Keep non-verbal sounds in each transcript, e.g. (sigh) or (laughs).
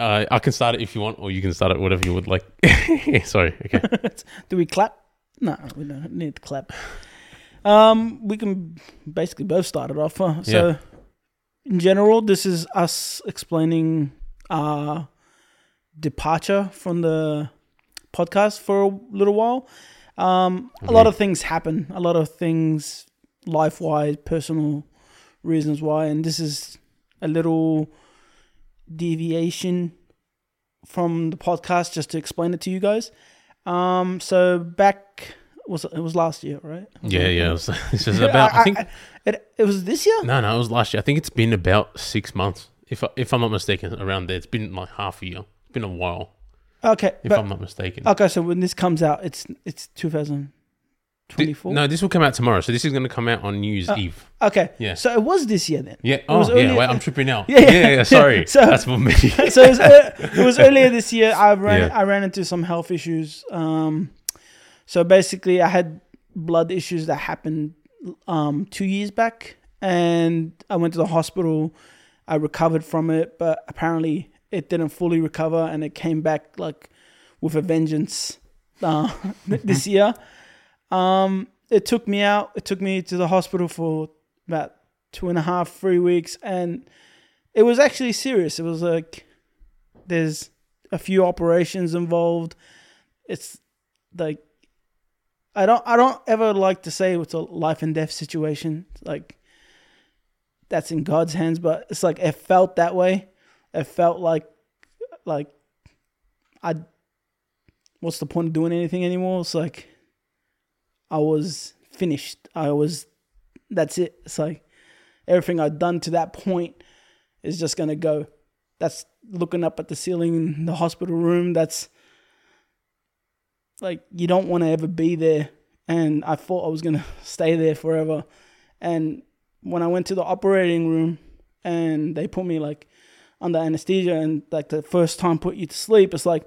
Uh, I can start it if you want, or you can start it whatever you would like. (laughs) (laughs) Sorry. Okay. Do we clap? No, we don't need to clap. Um, we can basically both start it off. Huh? So, Yeah. in general, this is us explaining our departure from the podcast for a little while. Um, a lot of things happen. A lot of things, life wise, personal reasons why, and this is a little deviation from the podcast just to explain it to you guys. Um, so back was it was last year, right? Yeah, yeah. It was, (laughs) this is about. I, I think I, it, it was this year. No, no, it was last year. I think it's been about six months, if I, if I'm not mistaken, around there. It's been like half a year. It's been a while. Okay, if but, I'm not mistaken. Okay, so when this comes out, it's it's 2000. No, this will come out tomorrow. So this is going to come out on New Year's oh, Eve. Okay. Yeah. So it was this year then. Yeah. Oh, yeah. Wait, I'm tripping now. (laughs) Yeah. Yeah. yeah, sorry. (laughs) so, That's for me. (laughs) so it was, uh, it was, earlier this year. I ran. I ran into some health issues. Um, so basically, I had blood issues that happened um, two years back, and I went to the hospital. I recovered from it, but apparently it didn't fully recover, and it came back like with a vengeance uh, this mm-hmm. year. Um, it took me out. It took me to the hospital for about two and a half, three weeks, and it was actually serious. It was like there's a few operations involved. It's like I don't I don't ever like to say it's a life and death situation. Like that's in God's hands, but it's like it felt that way. It felt like like I what's the point of doing anything anymore? It's like I was finished. I was that's it. It's like everything I'd done to that point is just gonna go. That's looking up at the ceiling in the hospital room. That's like you don't want to ever be there. And I thought I was gonna (laughs) stay there forever. And when I went to the operating room and they put me like under anesthesia and like the first time put you to sleep, it's like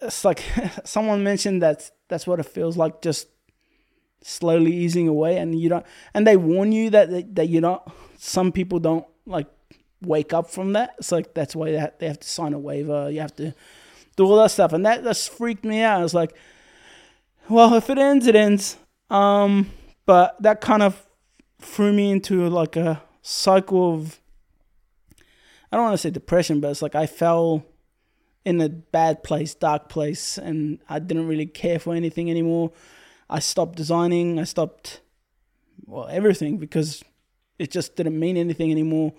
it's like (laughs) someone mentioned that that's what it feels like just slowly easing away and you don't and they warn you that that, that you don't some people don't like wake up from that. It's like that's why they have, they have to sign a waiver you have to do all that stuff and that just freaked me out. I was like well if it ends it ends. Um but that kind of threw me into like a cycle of i don't want to say depression but it's like i fell in a bad place dark place and i didn't really care for anything anymore I stopped designing. I stopped, well, everything because it just didn't mean anything anymore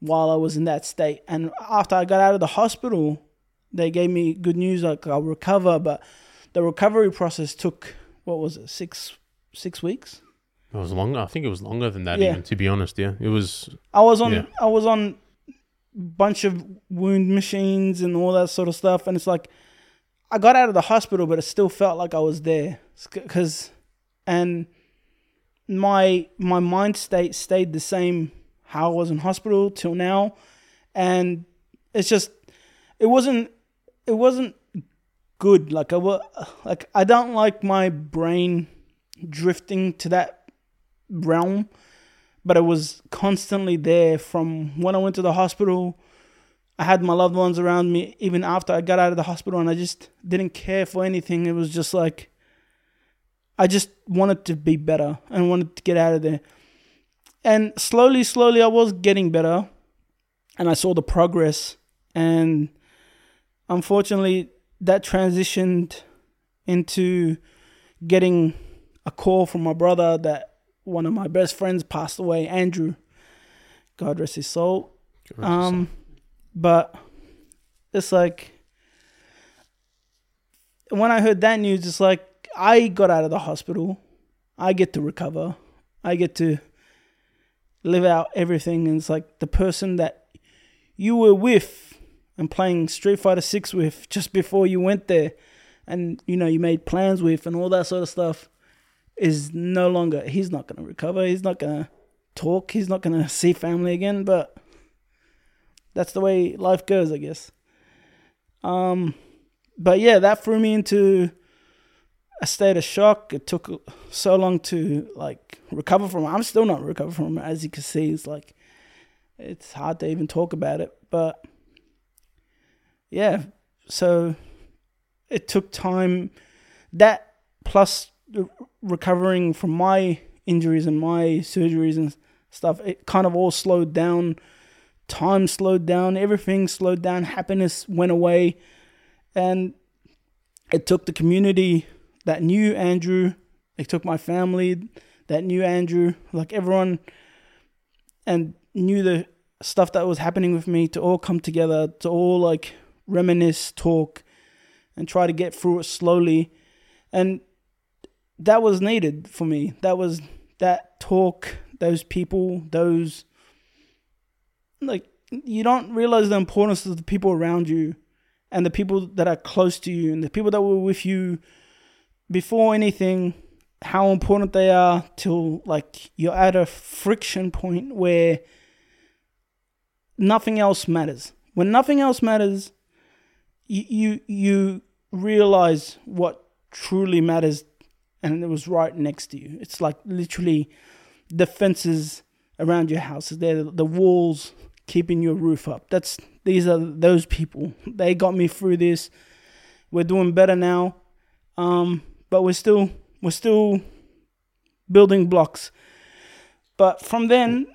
while I was in that state. And after I got out of the hospital, they gave me good news like I'll recover. But the recovery process took what was it six six weeks? It was longer. I think it was longer than that. Yeah. Even to be honest, yeah, it was. I was on Yeah. I was on bunch of wound machines and all that sort of stuff, and it's like I got out of the hospital, but it still felt like I was there because, and my my mind state stayed the same how I was in hospital till now, and it's just it wasn't it wasn't good. Like I wa- like I don't like my brain drifting to that realm but it was constantly there from when I went to the hospital. I had my loved ones around me even after I got out of the hospital, and I just didn't care for anything. It was just like I just wanted to be better and wanted to get out of there. And slowly, slowly, I was getting better, and I saw the progress. And unfortunately, that transitioned into getting a call from my brother that one of my best friends passed away, Andrew. God rest his soul. Um, but it's like when I heard that news, it's like I got out of the hospital. I get to recover. I get to live out everything. And it's like the person that you were with and playing Street Fighter Six with just before you went there, and you know you made plans with and all that sort of stuff, is no longer. He's not going to recover. He's not going to talk. He's not going (laughs) to see family again. But that's the way life goes, I guess. Um, but yeah, that threw me into a state of shock. It took so long to like recover from. it. I'm still not recovered from it, as you can see. It's like it's hard to even talk about it. But yeah, so it took time. That plus recovering from my injuries and my surgeries and stuff, it kind of all slowed down. Time slowed down. Everything slowed down. Happiness went away, and it took the community that knew Andrew. It took my family that knew Andrew, like everyone, and knew the stuff that was happening with me to all come together, to all like reminisce, talk, and try to get through it slowly. And that was needed for me. That was that talk, those people, those like you don't realize the importance of the people around you and the people that are close to you and the people that were with you before anything how important they are till like you're at a friction point where nothing else matters when nothing else matters you you, you realize what truly matters and it was right next to you it's like literally the fences around your house there the walls keeping your roof up that's these are those people they got me through this we're doing better now um but we're still we're still building blocks. But from then,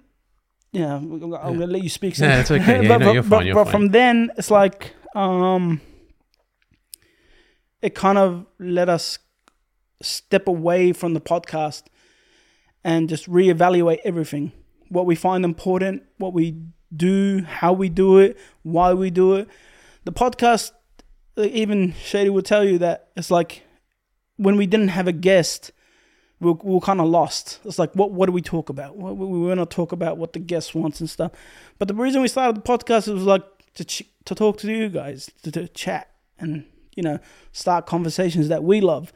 yeah, I'm gonna let you speak. Yeah, it's okay. (laughs) Yeah, but, no, you're but, fine. You're but fine. from then, it's like um, it kind of let us step away from the podcast and just reevaluate everything. What we find important, what we do, how we do it, why we do it. The podcast, uh, even Shady will tell you that it's like when we didn't have a guest, we were, we kind of lost. It's like, what what do we talk about? We, we want to talk about what the guest wants and stuff. But the reason we started the podcast was like to ch- to talk to you guys, to, to chat, and you know, start conversations that we love,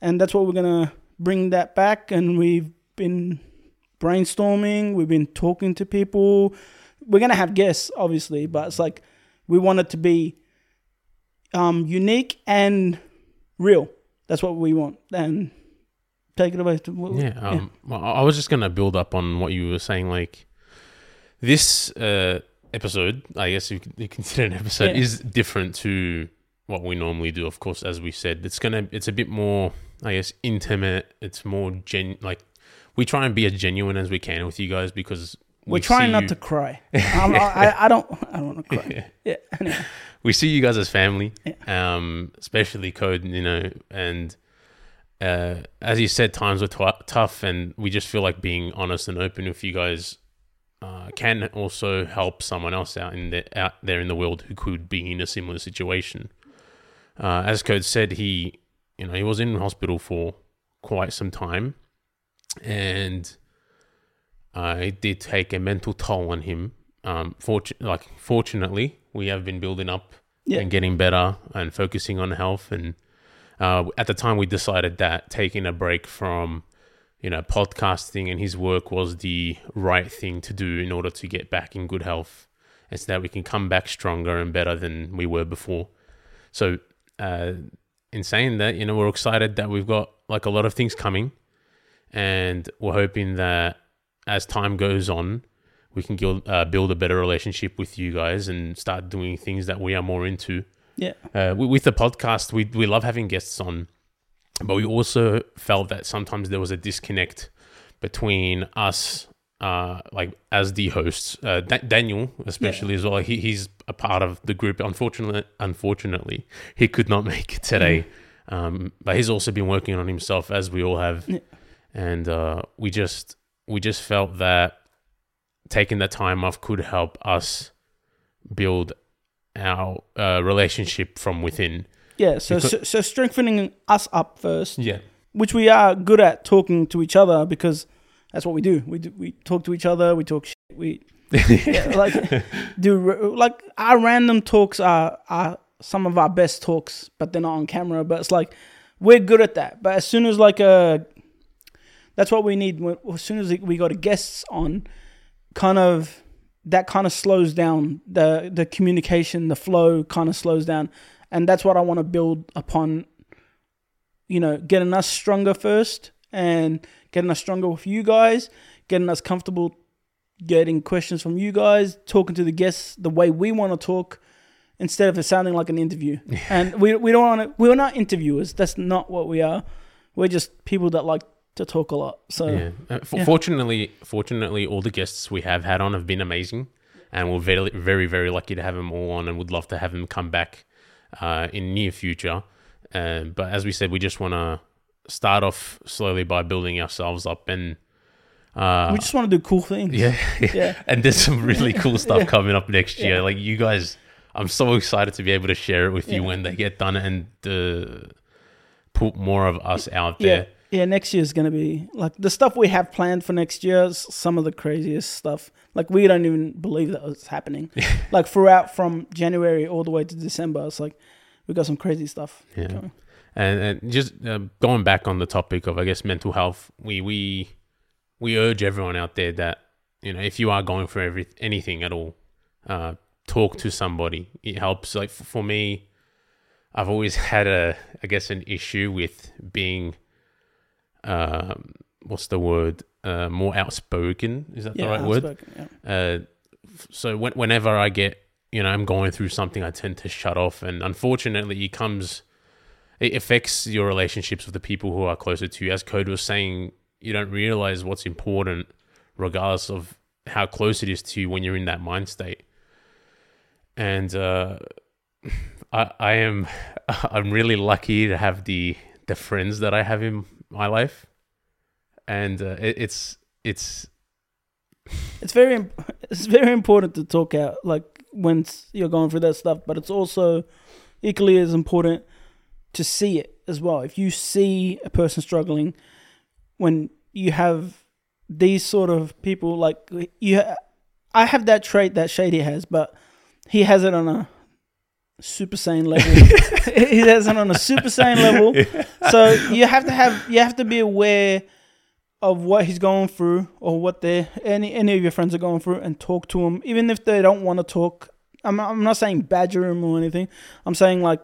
and that's what we're gonna bring that back. And we've been brainstorming. We've been talking to people. We're gonna have guests, obviously, but it's like we want it to be um, unique and real. That's what we want. And take it away. To, Yeah, um, well, I was just gonna build up on what you were saying. Like this uh, episode, I guess you can you consider an episode Yeah. is different to what we normally do. Of course, as we said, it's gonna it's a bit more, I guess, intimate. It's more gen like we try and be as genuine as we can with you guys because we're we trying not you- to cry. (laughs) I, I don't. I don't want to cry. Yeah. Anyway. we see you guys as family, yeah. um, especially Code, you know, and uh, as you said, times were tw- tough, and we just feel like being honest and open with you guys uh, can also help someone else out in the, out there in the world who could be in a similar situation. Uh, as Code said, he, you know, he was in hospital for quite some time, and uh, it did take a mental toll on him. Um, fortu- like fortunately, we have been building up Yeah. and getting better and focusing on health. And uh, at the time, we decided that taking a break from, you know, podcasting and his work was the right thing to do in order to get back in good health, and so that we can come back stronger and better than we were before. So, uh, in saying that, you know, we're excited that we've got like a lot of things coming, and we're hoping that as time goes on, we can build, uh, build a better relationship with you guys and start doing things that we are more into. Yeah. Uh, with, with the podcast, we we love having guests on, but we also felt that sometimes there was a disconnect between us, uh, like as the hosts, uh, Da- Daniel especially as well. He, he's a part of the group. Unfortunately, unfortunately, he could not (laughs) make it today. Um, but he's also been working on himself, as we all have, Yeah. and uh, we just we just felt that taking the time off could help us build our uh, relationship from within. Yeah. So, Because- so so strengthening us up first, Yeah. which we are good at talking to each other because that's what we do. We do, we talk to each other. We talk shit. We yeah, (laughs) like do like our random talks are are some of our best talks, but they're not on camera. But it's like we're good at that. But as soon as like a that's what we need. As soon as we got a guests on, kind of that kind of slows down the the communication, the flow kind of slows down, and that's what I want to build upon. You know, getting us stronger first, and getting us stronger with you guys, getting us comfortable getting questions from you guys, talking to the guests the way we want to talk, instead of it sounding like an interview. (laughs) And we we don't want to. We're not interviewers. That's not what we are. We're just people that like to talk a lot. So Yeah. Uh, f- Yeah. Fortunately, fortunately, all the guests we have had on have been amazing, and we're very, very, very lucky to have them all on, and would love to have them come back uh, in near future. Um, but as we said, we just want to start off slowly by building ourselves up, and uh, we just want to do cool things. (laughs) yeah, Yeah. and there's some really cool (laughs) stuff Yeah. coming up next year. Like you guys, I'm so excited to be able to share it with you when they get done and uh, put more of us out there. Yeah, next year is gonna be like the stuff we have planned for next year. is Some of the craziest stuff, like we don't even believe that was happening. (laughs) like throughout from January all the way to December, it's like we got some crazy stuff. Yeah. coming. And, and just uh, going back on the topic of, I guess, mental health, we we we urge everyone out there that you know if you are going through every anything at all, uh, talk to somebody. It helps. Like f- for me, I've always had a, I guess, an issue with being, um, what's the word? Uh, more outspoken. Is that Yeah, the right word? yeah. Uh, so when, whenever I get, you know, I'm going through something, I tend to shut off, and unfortunately, it comes, it affects your relationships with the people who are closer to you. As Code was saying, you don't realize what's important, regardless of how close it is to you when you're in that mind state. And uh, I, I am, (laughs) I'm really lucky to have the the friends that I have in my life, and uh, it, it's it's (laughs) It's very (laughs) it's very important to talk out like when you're going through that stuff, but it's also equally as important to see it as well. If you see a person struggling, when you have these sort of people like you, ha- I have that trait that Shady has, but he has it on a super saiyan level. (laughs) he has it on a super saiyan level. So you have to have you have to be aware of what he's going through or what they any any of your friends are going through and talk to him even if they don't want to talk I'm I'm not saying badger him or anything I'm saying like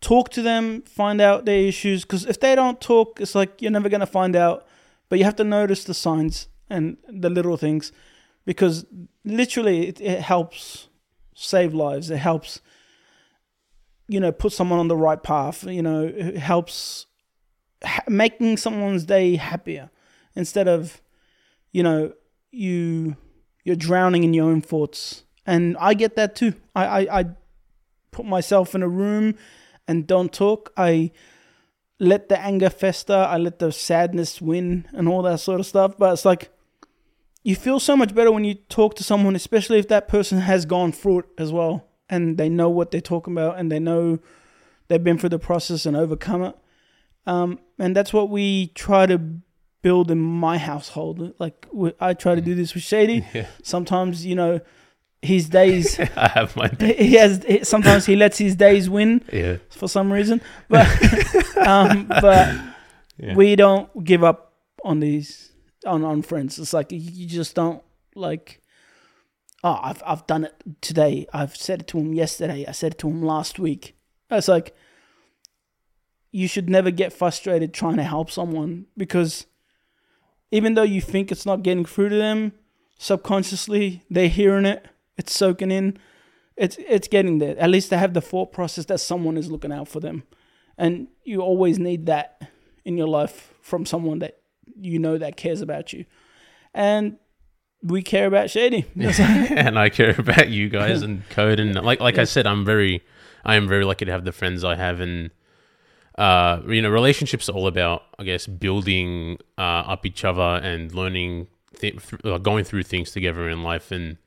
talk to them find out their issues cuz if they don't talk it's like you're never going to find out. But you have to notice the signs and the little things because literally it, it helps save lives. It helps you know put someone on the right path you know it helps ha- making someone's day happier. Instead of you know you you're drowning in your own thoughts. And i get that too. I i, I put myself in a room and don't talk i let the anger fester i let the sadness win and all that sort of stuff but it's like you feel so much better when you talk to someone especially if that person has gone through it as well and they know what they're talking about and they know they've been through the process and overcome it um, and that's what we try to build in my household. Like I try to do this with Shady. (laughs) Yeah. Sometimes, you know, his days. (laughs) I have my he has. Sometimes he lets his days win yeah. for some reason, but (laughs) um, but Yeah. we don't give up on these on on friends. It's like you- you just don't like. Oh, I've I've done it today. I've said it to him yesterday. I said it to him last week. It's like you should never get frustrated trying to help someone because even though you think it's not getting through to them, subconsciously they're hearing it. It's soaking in. It's it's getting there. At least they have the thought process that someone is looking out for them, and you always need that in your life from someone that you know that cares about you, and we care about Shady. (laughs) and I care about you guys (laughs) and code and like like I said, I'm very I am very lucky to have the friends I have and uh you know relationships are all about I guess building uh, up each other and learning th- th- uh, going through things together in life and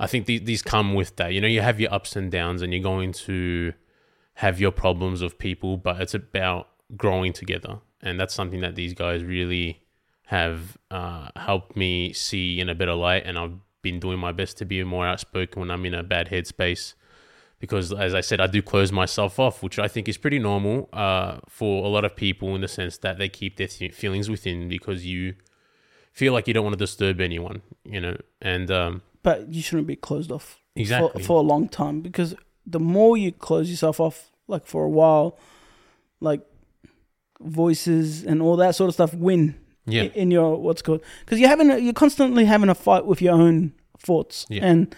I think these these come with that you know you have your ups and downs and you're going to have your problems of people but it's about growing together and that's something that these guys really have uh, helped me see in a better light, and I've been doing my best to be more outspoken when I'm in a bad headspace. Because, as I said, I do close myself off, which I think is pretty normal uh, for a lot of people in the sense that they keep their th- feelings within because you feel like you don't want to disturb anyone, you know. And um, but you shouldn't be closed off exactly, for, for a long time because the more you close yourself off, like for a while, like voices and all that sort of stuff win yeah, in your what's called? Because you're having a, you're constantly having a fight with your own thoughts. Yeah. and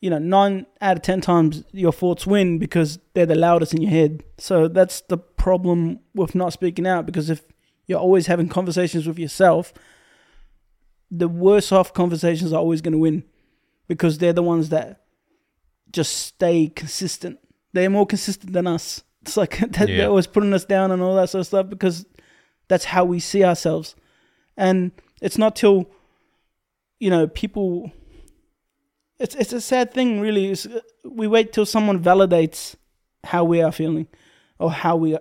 you know, nine out of ten times your thoughts win because they're the loudest in your head. So that's the problem with not speaking out because if you're always having conversations with yourself, the worse off conversations are always going to win because they're the ones that just stay consistent. They're more consistent than us. It's like (laughs) that Yeah. they're always putting us down and all that sort of stuff because that's how we see ourselves. And it's not till you know people. It's it's a sad thing, really. Is uh, we wait till someone validates how we are feeling, or how we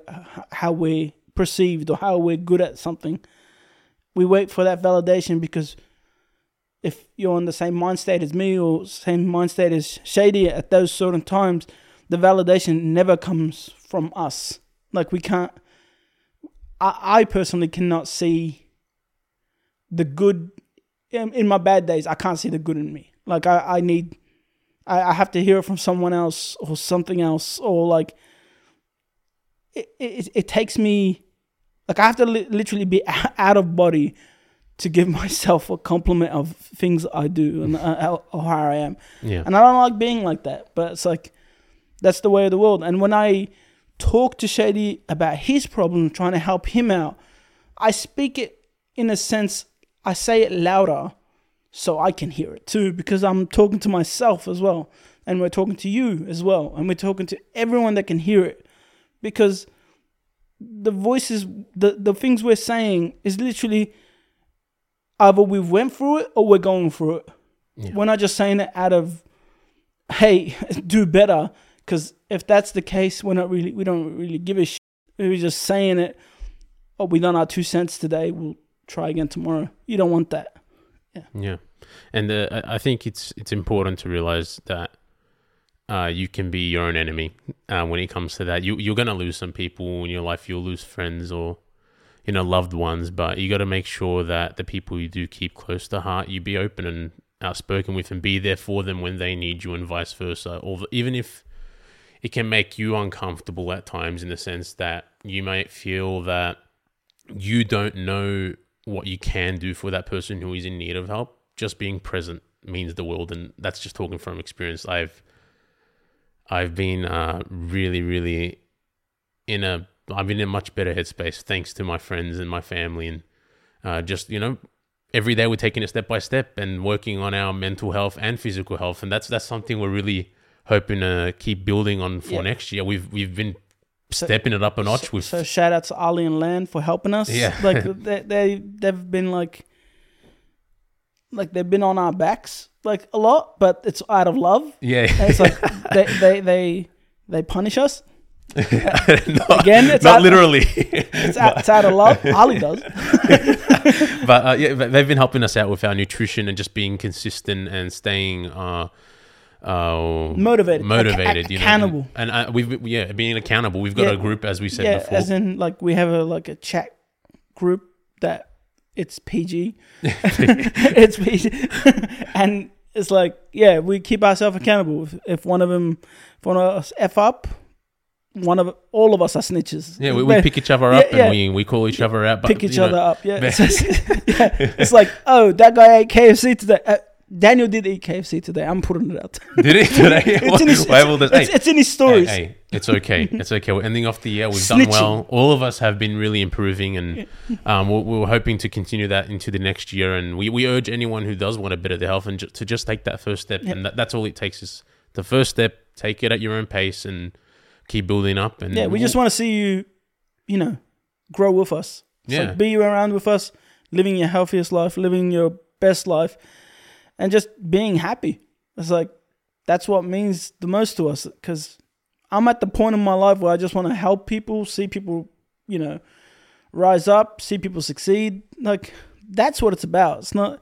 how we're perceived, or how we're good at something. We wait for that validation because if you're in the same mind state as me or same mind state as Shady at those certain times, the validation never comes from us. Like we can't. I, I personally cannot see the good in, in my bad days. I can't see the good in me. Like I, I need, I, I have to hear it from someone else or something else or like. It it, it takes me, like I have to li- literally be (laughs) out of body to give (laughs) myself a compliment of things I do and uh, how, or how I am. Yeah. And I don't like being like that, but it's like that's the way of the world. And when I talk to Shady about his problem, trying to help him out, I speak it in a sense, I say it louder so I can hear it too, because I'm talking to myself as well. And we're talking to you as well. And we're talking to everyone that can hear it. Because the voices, the, the things we're saying is literally either we went through it or we're going through it. Yeah. We're not just saying it out of, hey, (laughs) do better. Because if that's the case, we're not really, we don't really give a shit. We're just saying it. Oh, we done our two cents today. We'll try again tomorrow. You don't want that. Yeah, and uh, I I think it's it's important to realize that uh, you can be your own enemy uh, when it comes to that. You you're gonna lose some people in your life. You'll lose friends or you know loved ones, but you got to make sure that the people you do keep close to heart, you be open and outspoken with, and be there for them when they need you, and vice versa. Or even if it can make you uncomfortable at times, in the sense that you might feel that you don't know what you can do for that person who is in need of help. Just being present means the world, and that's just talking from experience. I've I've been uh, really, really in a I've been in a much better headspace thanks to my friends and my family, and uh, just you know every day we're taking it step by step and working on our mental health and physical health, and that's that's something we're really hoping to keep building on for Yeah. next year. We've we've been So- stepping it up a notch with So shout out to Ali and Land for helping us. Yeah. like (laughs) they they they've been like like they've been on our backs like a lot, but it's out of love. yeah. And it's like (laughs) they they they they punish us. (laughs) not, Again, it's not out- literally. (laughs) It's out, it's out of love. Ali does. (laughs) but uh, yeah, but they've been helping us out with our nutrition and just being consistent and staying uh, uh, Motivated. motivated, Ac- you know, accountable. and, and uh, we've yeah being accountable. We've got Yeah. a group as we said yeah, before. as in like we have a like a chat group that it's PG. it's PG, and it's like yeah, we keep ourselves accountable. If, if one of them, if one of us f up, one of all of us are snitches. yeah, we, we pick each other up yeah. and we, we call each other out. But, pick each know, other up. Yeah, (laughs) it's, (laughs) yeah. It's like oh, that guy ate KFC today. Uh, Daniel did eat KFC today. I'm putting it out. (laughs) Did he today? it's, in his, this- it's, hey, it's in his stories. hey, it's okay. It's okay. We're ending off the year. We've Snitching. done well. All of us have been really improving, and um, we're, we're hoping to continue that into the next year. And we, we urge anyone who does want a bit of the health and ju- to just take that first step. Yeah. And that, that's all it takes is the first step. Take it at your own pace and keep building up. And Yeah, we just want to see you, you know, grow with us. It's Yeah. like be around with us, living your healthiest life, living your best life, and just being happy. It's like that's what means the most to us because I'm at the point in my life where I just want to help people, see people, you know, rise up, see people succeed. Like that's what it's about. It's not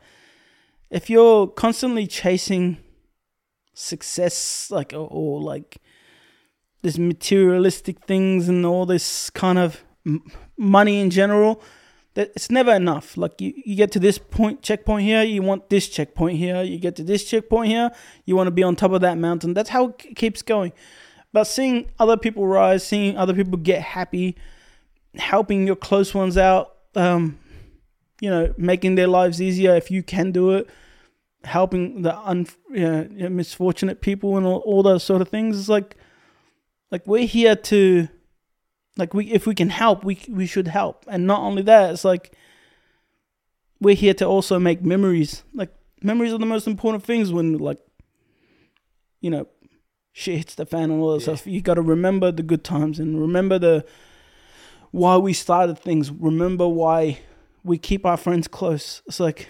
if you're constantly chasing success, like or, or like this materialistic things and all this kind of m- money in general that it's never enough. Like you, you get to this point checkpoint here you want this checkpoint here. You get to this checkpoint here you want to be on top of that mountain. That's how it keeps going. But seeing other people rise seeing other people get happy helping your close ones out um you know making their lives easier if you can do it helping the un, you know, misfortunate people and all, all those sort of things. It's like, like we're here to, like we if we can help, we we should help. And not only that, it's like we're here to also make memories. Like memories are the most important things when like, you know, shit hits the fan and all that Yeah. stuff. You got to remember the good times and remember the why we started things. Remember why we keep our friends close. It's like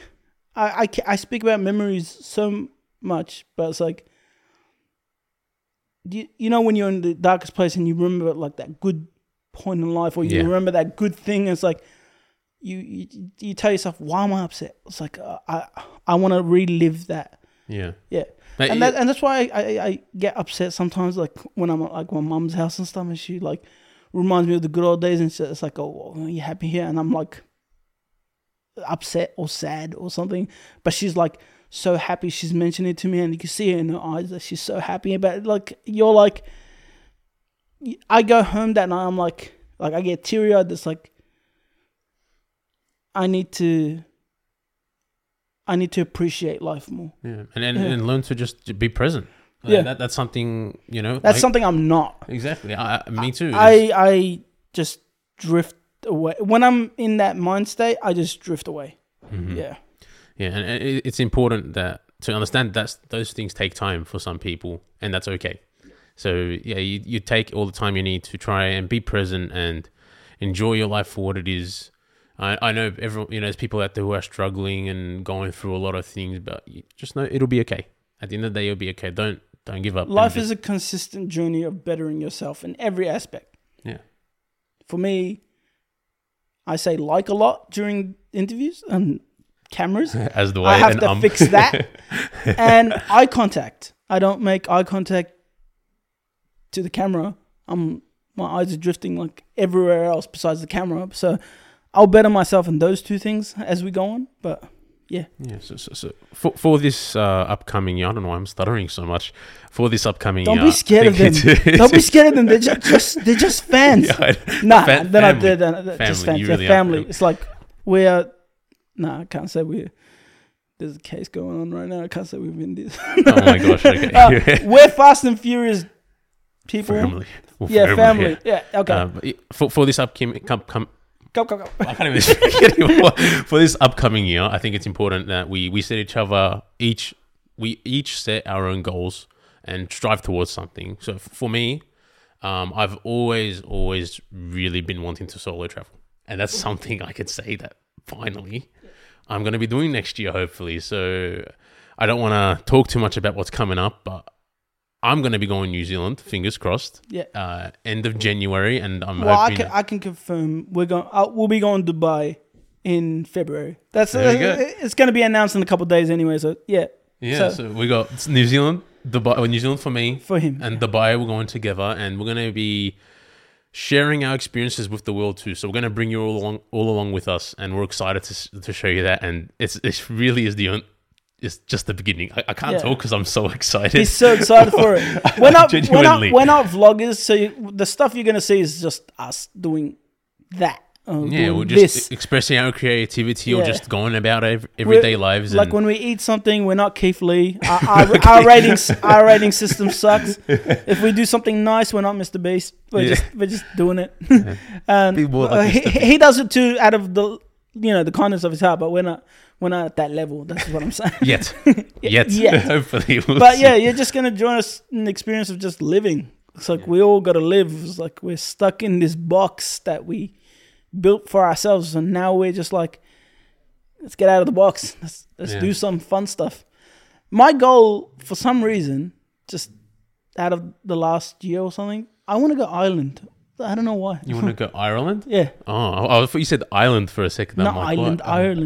I I, I speak about memories so much, but it's like you, you know when you're in the darkest place and you remember like that good point in life or you Yeah. remember that good thing. It's like you you, you tell yourself why am I upset? It's like uh, I I want to relive that. Yeah. Yeah. But and that, and that's why I, I, I get upset sometimes, like when I'm at like my mum's house and stuff, and she like reminds me of the good old days, and it's like, oh, well, you happy here? And I'm like upset or sad or something, but she's like so happy. She's mentioning it to me, and you can see it in her eyes that she's so happy about it. Like you're like, I go home that night, I'm like, like I get teary eyed. It's like I need to. I need to appreciate life more. yeah. And, and Yeah. and learn to just be present. Like, Yeah. That, that's something you know. That's like- something I'm not. Exactly. I, me too. I I just drift away when I'm in that mind state. I just drift away. Mhm. Yeah, Yeah, and it's important that to understand that those things take time for some people, and that's okay. So yeah, you, you take all the time you need to try and be present and enjoy your life for what it is. I, I know everyone, you know, there's people out there who are struggling and going through a lot of things, but you just know it'll be okay. At the end of the day, it'll be okay. Don't don't give up. life is a consistent journey of bettering yourself in every aspect. Yeah. For me, I say like a lot during interviews and cameras. (laughs) as the way I have to um, fix that. (laughs) and eye contact. I don't make eye contact to the camera. I'm my eyes are drifting like everywhere else besides the camera. So I'll better myself in those two things as we go on. But Yeah, so, so, so for, for this uh, upcoming year, I don't know why I'm stuttering so much. For this upcoming don't year, be scared of them. don't be scared of them. They're (laughs) just, just they're just fans. Yeah, I- nah, Fa- they're not. They're, they're, they're just fans. They're are family. family. It's like we're. Nah, I can't say we're. There's a case going on right now. I can't say we've been this. oh my gosh, okay. (laughs) Uh, (laughs) we're Fast and Furious people. family. Well, Yeah, family. yeah. Yeah. Okay. Uh, for, for this upcoming, come, come, go go go. I can't even speak (laughs) anymore. For this upcoming year, I think it's important that we we set each other each we each set our own goals and strive towards something. So for me, um, I've always always really been wanting to solo travel, and that's something I could say that finally I'm going to be doing next year, hopefully. So I don't want to talk too much about what's coming up, but I'm going to be going New Zealand, fingers crossed. Yeah. Uh, end of January, and I'm Well, I can I can confirm we're going. Uh, we'll be going to Dubai in February. That's There uh, go. it's going to be announced in a couple of days anyway. So yeah, Yeah, So- so, we got New Zealand, Dubai, well, New Zealand for me, for him. and Dubai. We're going together, and we're going to be sharing our experiences with the world too. So we're going to bring you all along, all along with us, and we're excited to to show you that. And it's it really is the un- it's just the beginning. I, I can't Yeah. talk because I'm so (laughs) excited. He's so excited for it. (laughs) We're not, we're not, we're not vloggers, so you, the stuff you're gonna see is just us doing that. Uh, yeah, we're just this. expressing our creativity or just going about ev- everyday lives. Like when we eat something, we're not Keith Lee. Our, (laughs) our, our ratings, our rating system (laughs) sucks. If we do something nice, we're not Mr. Beast. We're Yeah. just, we're just doing it. and (laughs) Be like uh, he, he does it too, out of the, you know, the kindness of his heart. But we're not, we're not at that level. That's what I'm saying. yet, yet, Yet. hopefully. We'll but see. yeah, you're just gonna join us in the experience of just living. It's like we all gotta live. It's like we're stuck in this box that we built for ourselves, and now we're just like, let's get out of the box. Let's let's Yeah. do some fun stuff. My goal, for some reason, just out of the last year or something, I want to go Ireland. I don't know why. You want to go Ireland? (laughs) yeah, Oh, I thought you said island for a second. I'm like? Oh, Ireland.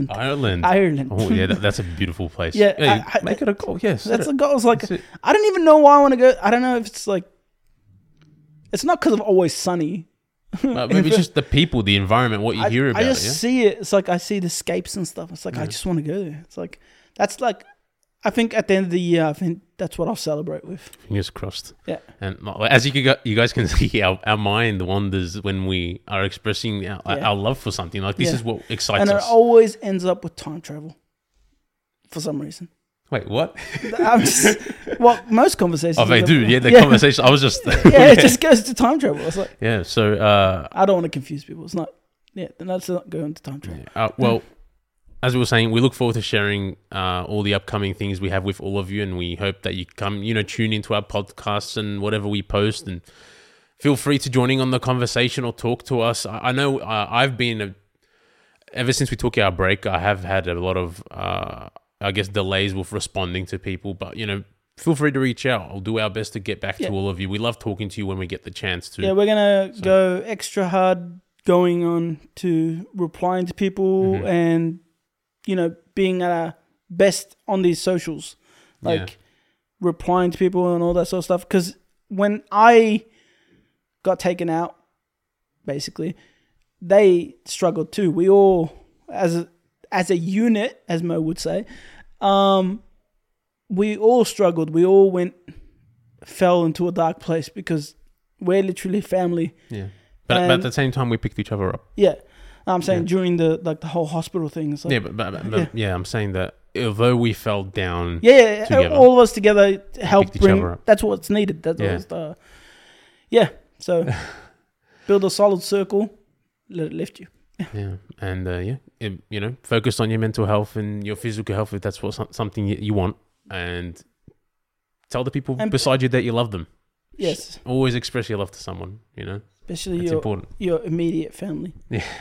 Ireland. Ireland. Oh yeah, that, that's a (laughs) beautiful place. Yeah, Hey, I- I- make it a goal. Yes, That's a goal. It's like That's it. I don't even know why I want to go. I don't know if it's like. It's not because of always sunny. Maybe just the people, the environment, what you I, hear about. I just yeah? see it. It's like I see the scapes and stuff. It's like I just want to go there. It's like that's like I think at the end of the year, I think that's what I'll celebrate with. Fingers crossed. Yeah. And as you can, go- you guys can (laughs) see, our, our mind wanders when we are expressing our, Yeah. our love for something. Like this Yeah. is what excites us. and it us. always ends up with time travel for some reason. Wait, what? (laughs) I'm just, well, most conversations. Oh, they do. Yeah, the (laughs) yeah. conversation. I was just. (laughs) yeah, it just goes to time travel. It's like yeah. So, uh, I don't want to confuse people. It's not. Yeah, then that's not going to time travel. uh, well, as we were saying, we look forward to sharing uh, all the upcoming things we have with all of you, and we hope that you come, you know, tune into our podcasts and whatever we post, and feel free to joining on the conversation or talk to us. I, I know uh, I've been a, ever since we took our break, I have had a lot of, uh, I guess, delays with responding to people, but you know. Feel free to reach out. I'll do our best to get back Yeah. to all of you. We love talking to you when we get the chance to. Yeah, we're gonna So- go extra hard going on to replying to people Mhm. and you know being at our best on these socials, like Yeah. replying to people and all that sort of stuff. Because when I got taken out, basically, they struggled too. We all, as a as a unit, as Mo would say, um, we all struggled. We all went fell into a dark place because we're literally family. Yeah. But, but at the same time, we picked each other up. Yeah, I'm saying Yeah. during the like the whole hospital thing. Like, yeah, but, but, but, yeah. Yeah. I'm saying that although we fell down, yeah, Together. all of us together help each bring. That's what's needed. That's Yeah. what's the. Yeah, so (laughs) build a solid circle, let it lift you. Yeah, and uh, yeah, it, you know, focus on your mental health and your physical health if that's what something you, you want, and tell the people And- beside you that you love them. Yes, Always express your love to someone. You know, especially it's your important. your immediate family. Yeah. (laughs)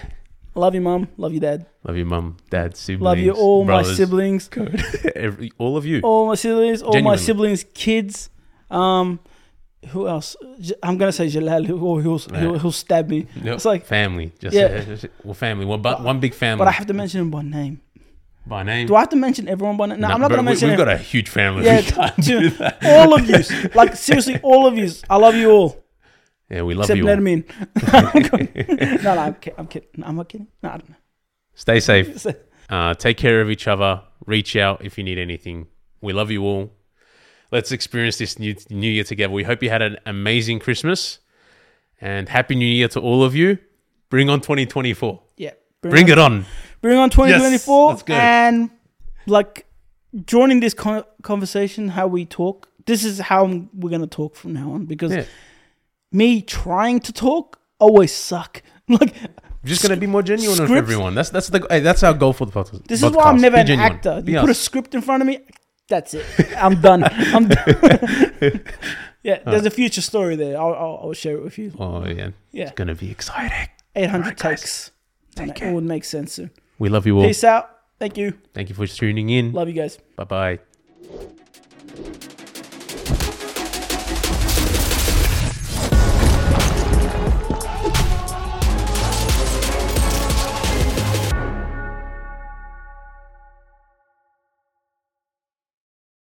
Love you, mom. Love you, dad. Love your mum, dad, siblings, Love you, all my siblings. (laughs) every, all of you. all my siblings, all my siblings' kids. Um, who else? I'm gonna say Jalal. Who he'll, he'll Yeah. he'll stab me. Yep. It's like, family, just, Yeah. uh, just- well, family, one, but one big family but I have to mention him by name. by name. Do I have to mention everyone by name? No, I'm not bro, gonna mention We've him. got a huge family. Yeah, we can't to- do that. all of you. (laughs) Like seriously, all of you. I love you all. Yeah, we love except you. all. Nermin. (laughs) (laughs) no, no, I'm, I'm kidding. No, I'm not kidding. No, I don't know. Stay safe. Uh, take care of each other. Reach out if you need anything. We love you all. Let's experience this new new year together. We hope you had an amazing Christmas and happy New Year to all of you. Bring on 2024. Yeah. Bring on, it on. Bring on 2024. let's. And like joining this con- conversation, how we talk. This is how we're gonna talk from now on because Yeah. me trying to talk always suck. (laughs) Like We're just gonna be more genuine with Scripts- everyone. That's that's the hey, that's our goal for the podcast. this is why I'm never an actor. Be You put a script in front of me, that's it. I'm done. (laughs) I'm done. (laughs) yeah, there's a future story there. I'll, I'll, I'll share it with you. Oh yeah, Yeah, it's gonna be exciting. 800 Alright, guys. takes. Take care. It would make sense soon. We love you all. Peace out. Thank you. Thank you for tuning in. Love you guys. Bye bye.